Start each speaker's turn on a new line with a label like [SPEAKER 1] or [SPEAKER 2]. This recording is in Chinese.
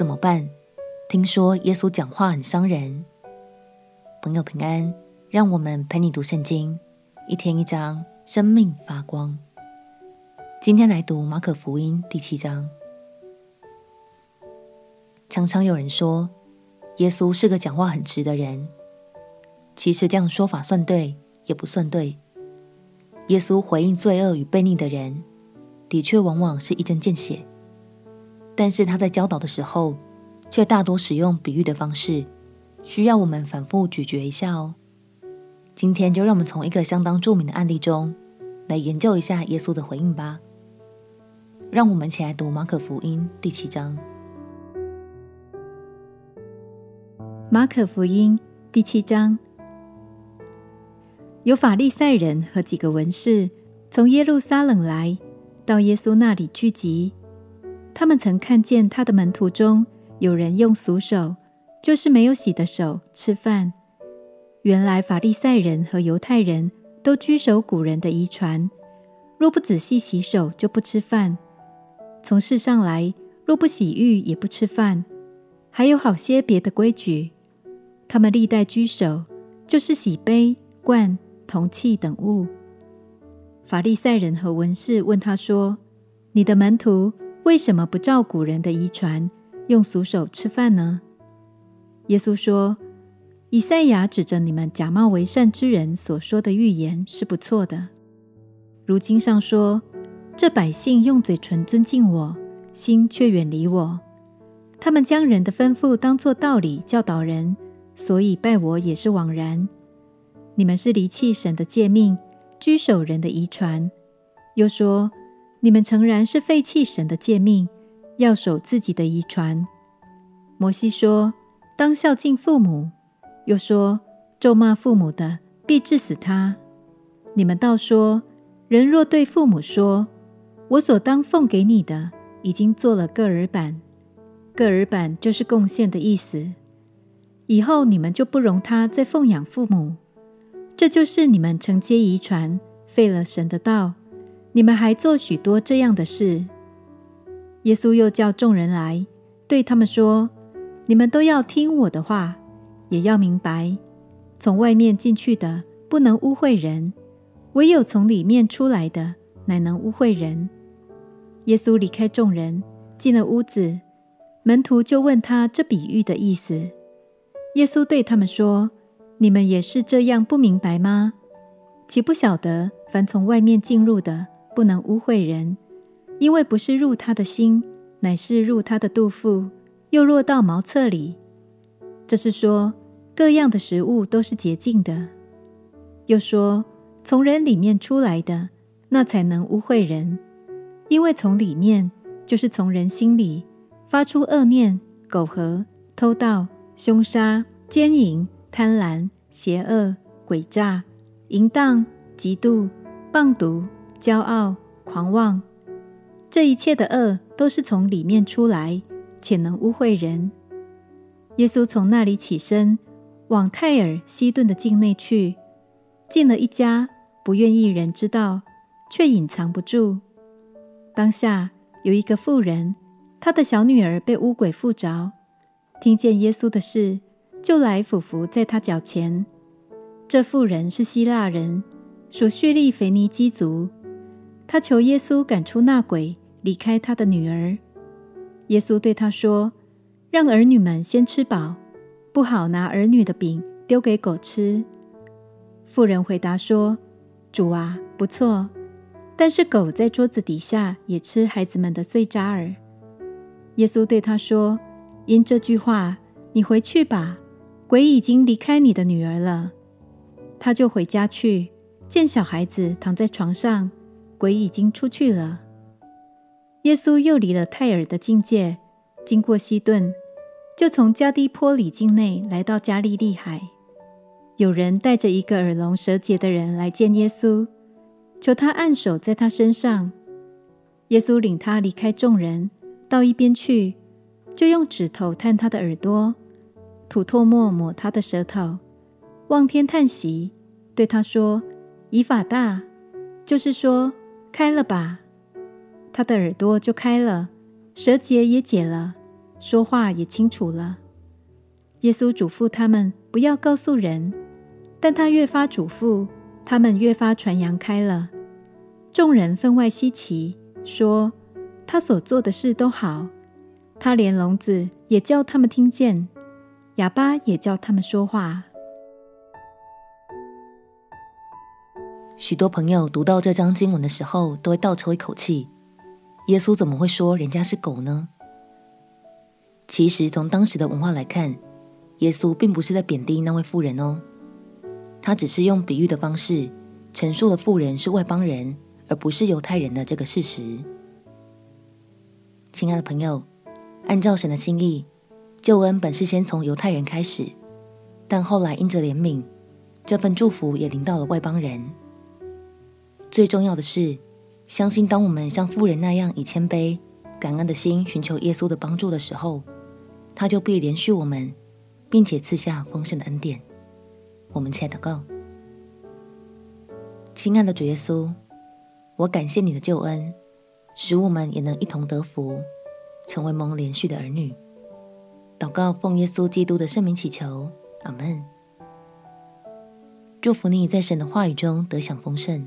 [SPEAKER 1] 怎么办？听说耶稣讲话很伤人。朋友平安，让我们陪你读圣经，一天一章，生命发光。今天来读马可福音第七章。常常有人说，耶稣是个讲话很直的人。其实这样说法算对，也不算对。耶稣回应罪恶与悖逆的人，的确往往是一针见血。但是他在教导的时候，却大多使用比喻的方式，需要我们反复咀嚼一下哦。今天就让我们从一个相当著名的案例中，来研究一下耶稣的回应吧。让我们一起来读马可福音第七章。
[SPEAKER 2] 马可福音第七章，有法利赛人和几个文士从耶路撒冷来到耶稣那里聚集。他们曾看见他的门徒中有人用俗手，就是没有洗的手吃饭。原来法利赛人和犹太人都居守古人的遗传，若不仔细洗手，就不吃饭；从市上来，若不洗浴，也不吃饭。还有好些别的规矩，他们历代居守，就是洗杯、罐、铜器等物。法利赛人和文士问他说：“你的门徒？”为什么不照古人的遗传，用俗手吃饭呢？耶稣说：“以赛亚指着你们假冒为善之人所说的预言是不错的。如经上说：这百姓用嘴唇尊敬我，心却远离我。他们将人的吩咐当作道理教导人，所以拜我也是枉然。你们是离弃神的诫命，居守人的遗传。”又说。你们诚然是废弃神的诫命，要守自己的遗传。摩西说：“当孝敬父母。”又说：“咒骂父母的，必治死他。”你们倒说：“人若对父母说，我所当奉给你的，已经做了个耳版。各耳版就是贡献的意思。以后你们就不容他再奉养父母。这就是你们承接遗传，废了神的道。”你们还做许多这样的事。耶稣又叫众人来，对他们说：“你们都要听我的话，也要明白，从外面进去的不能污秽人，唯有从里面出来的，乃能污秽人。”耶稣离开众人，进了屋子，门徒就问他这比喻的意思。耶稣对他们说：“你们也是这样不明白吗？岂不晓得，凡从外面进入的，不能污秽人，因为不是入他的心，乃是入他的肚腹，又落到茅厕里。这是说，各样的食物都是洁净的。又说，从人里面出来的，那才能污秽人，因为从里面，就是从人心里发出恶念、苟合、偷盗、凶杀、奸淫、贪婪、邪恶、诡诈、淫荡、嫉妒、谤讟。骄傲、狂妄，这一切的恶都是从里面出来，且能污秽人。耶稣从那里起身，往泰尔西顿的境内去，进了一家，不愿意人知道，却隐藏不住。当下有一个妇人，她的小女儿被污鬼附着，听见耶稣的事，就来俯伏在他脚前。这妇人是希腊人，属叙利腓尼基族。他求耶稣赶出那鬼，离开他的女儿。耶稣对他说：“让儿女们先吃饱，不好拿儿女的饼丢给狗吃。”妇人回答说：“主啊，不错，但是狗在桌子底下也吃孩子们的碎渣儿。”耶稣对他说：“因这句话，你回去吧，鬼已经离开你的女儿了。”他就回家去，见小孩子躺在床上。鬼已经出去了。耶稣又离了泰尔的境界，经过西顿，就从加低坡里境内来到加利利海。有人带着一个耳聋舌结的人来见耶稣，求他按手在他身上。耶稣领他离开众人，到一边去，就用指头探他的耳朵，吐唾沫抹他的舌头，望天叹息，对他说：“以法大，就是说。”开了吧，他的耳朵就开了，舌结也解了，说话也清楚了。耶稣嘱咐他们不要告诉人，但他越发嘱咐，他们越发传扬开了。众人分外稀奇，说他所做的事都好。他连聋子也叫他们听见，哑巴也叫他们说话。
[SPEAKER 1] 许多朋友读到这章经文的时候，都会倒抽一口气：耶稣怎么会说人家是狗呢？其实从当时的文化来看，耶稣并不是在贬低那位妇人哦，他只是用比喻的方式陈述了妇人是外邦人，而不是犹太人的这个事实。亲爱的朋友，按照神的心意，救恩本是先从犹太人开始，但后来因着怜悯，这份祝福也临到了外邦人。最重要的是，相信当我们像妇人那样以谦卑、感恩的心寻求耶稣的帮助的时候，他就必怜恤我们。并且赐下丰盛的恩典。我们且祷告，亲爱的主耶稣，我感谢你的救恩，使我们也能一同得福，成为蒙怜恤的儿女。祷告奉耶稣基督的圣名祈求，阿门。祝福你在神的话语中得享丰盛。